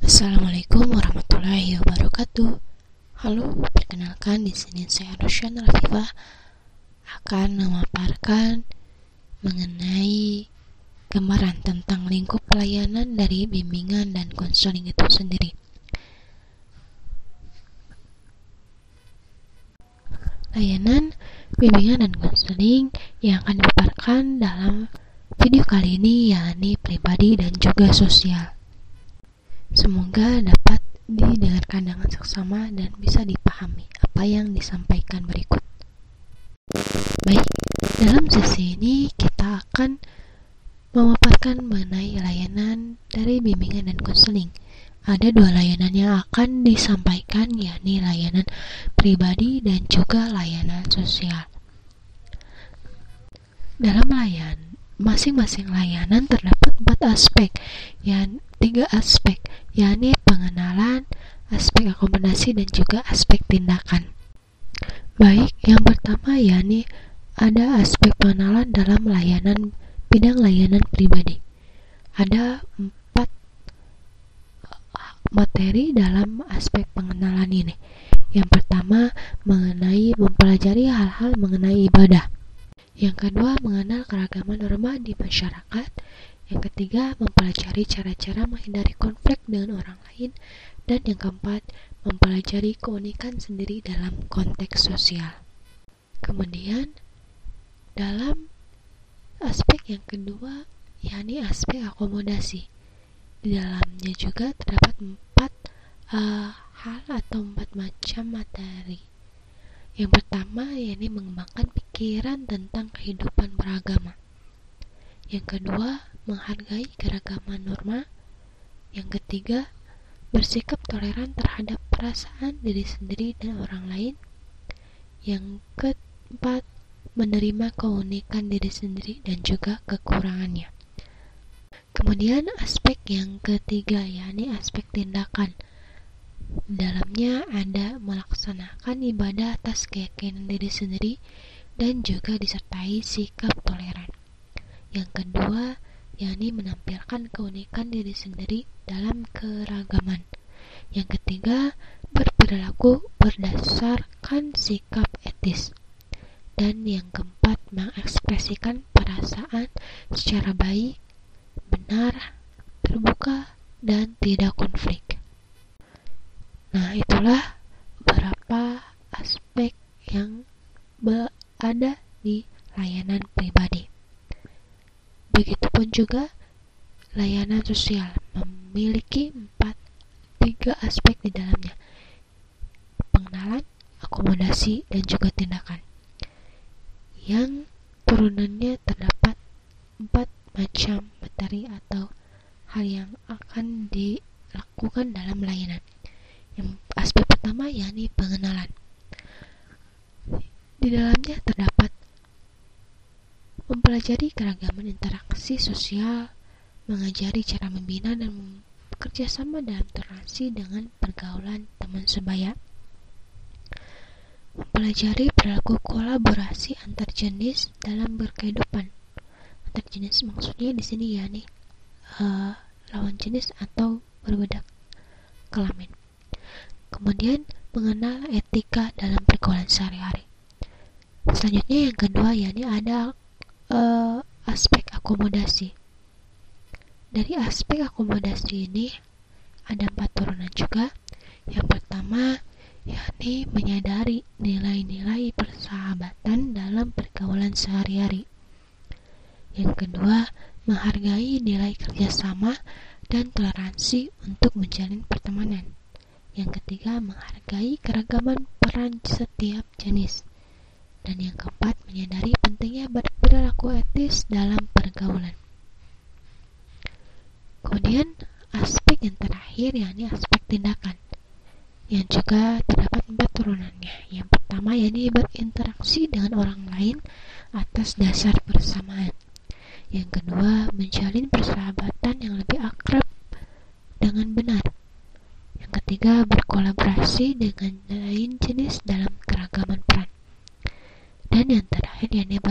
Assalamualaikum warahmatullahi wabarakatuh. Halo, perkenalkan di sini saya Roshan Rafifah akan memaparkan mengenai gambaran tentang lingkup pelayanan dari bimbingan dan konseling itu sendiri. Layanan bimbingan dan konseling yang akan dipaparkan dalam video kali ini yakni pribadi dan juga sosial. Semoga dapat didengarkan dengan seksama dan bisa dipahami apa yang disampaikan berikut. Baik, dalam sesi ini kita akan memaparkan mengenai layanan dari bimbingan dan konseling. Ada dua layanan yang akan disampaikan, yakni layanan pribadi dan juga layanan sosial. Dalam layanan masing-masing layanan terdapat empat aspek, yang tiga aspek, yakni pengenalan, aspek akomodasi, dan juga aspek tindakan. Baik, yang pertama yakni ada aspek pengenalan dalam layanan bidang layanan pribadi. Ada empat materi dalam aspek pengenalan ini. Yang pertama mengenai mempelajari hal-hal mengenai ibadah. Yang kedua mengenal keragaman norma di masyarakat. Yang ketiga, mempelajari cara-cara menghindari konflik dengan orang lain. Dan yang keempat, mempelajari keunikan sendiri dalam konteks sosial. Kemudian, dalam aspek yang kedua, yakni aspek akomodasi. Di dalamnya juga terdapat empat uh, hal atau empat macam materi. Yang pertama, yakni mengembangkan pikiran tentang kehidupan beragama. Yang kedua, menghargai keragaman norma. Yang ketiga, bersikap toleran terhadap perasaan diri sendiri dan orang lain. Yang keempat, menerima keunikan diri sendiri dan juga kekurangannya. Kemudian aspek yang ketiga yakni aspek tindakan. Dalamnya ada melaksanakan ibadah atas keyakinan diri sendiri dan juga disertai sikap toleran. Yang kedua, yakni menampilkan keunikan diri sendiri dalam keragaman. Yang ketiga, berperilaku berdasarkan sikap etis. Dan yang keempat, mengekspresikan perasaan secara baik, benar, terbuka, dan tidak konflik. Nah, itulah beberapa aspek yang ada di layanan pribadi. Begitupun juga layanan sosial memiliki empat tiga aspek di dalamnya. Pengenalan, akomodasi, dan juga tindakan. Yang turunannya terdapat empat macam materi atau hal yang akan dilakukan dalam layanan. Yang aspek pertama yakni pengenalan. Di dalamnya terdapat mempelajari keragaman interaksi sosial, mengajari cara membina dan bekerja sama dalam toleransi dengan pergaulan teman sebaya, mempelajari perilaku kolaborasi antar jenis dalam berkehidupan. Antar jenis maksudnya di sini ya nih uh, lawan jenis atau berbeda kelamin. Kemudian mengenal etika dalam pergaulan sehari-hari. Selanjutnya yang kedua yakni ada uh, aspek akomodasi. Dari aspek akomodasi ini ada empat turunan juga. Yang pertama, yakni menyadari nilai-nilai persahabatan dalam pergaulan sehari-hari. Yang kedua, menghargai nilai kerjasama dan toleransi untuk menjalin pertemanan. Yang ketiga, menghargai keragaman peran setiap jenis. Dan yang keempat, menyadari pentingnya berperilaku etis dalam pergaulan. Kemudian, aspek yang terakhir yakni aspek tindakan yang juga terdapat empat turunannya. Yang pertama yakni berinteraksi dengan orang lain atas dasar persamaan. Yang kedua, menjalin persahabatan yang lebih akrab dengan benar. Yang ketiga, berkolaborasi dengan lain jenis dalam keragaman peran. Dan yang terakhir yakni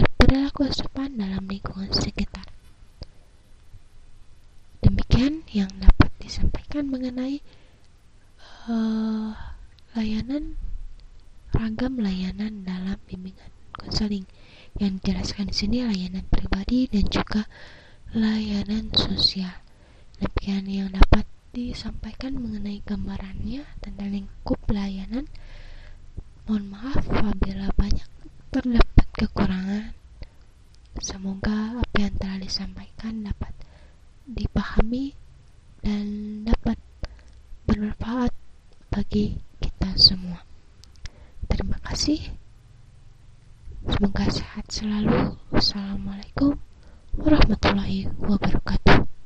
sopan dalam lingkungan sekitar. Demikian yang dapat disampaikan mengenai uh, layanan ragam layanan dalam bimbingan konseling yang dijelaskan di sini layanan pribadi dan juga layanan sosial. Demikian yang dapat disampaikan mengenai gambarannya tentang lingkup layanan. Mohon maaf apabila banyak terdapat kekurangan. Semoga apa yang telah disampaikan dapat dipahami dan dapat bermanfaat bagi kita semua. Terima kasih. Semoga sehat selalu. Wassalamualaikum warahmatullahi wabarakatuh.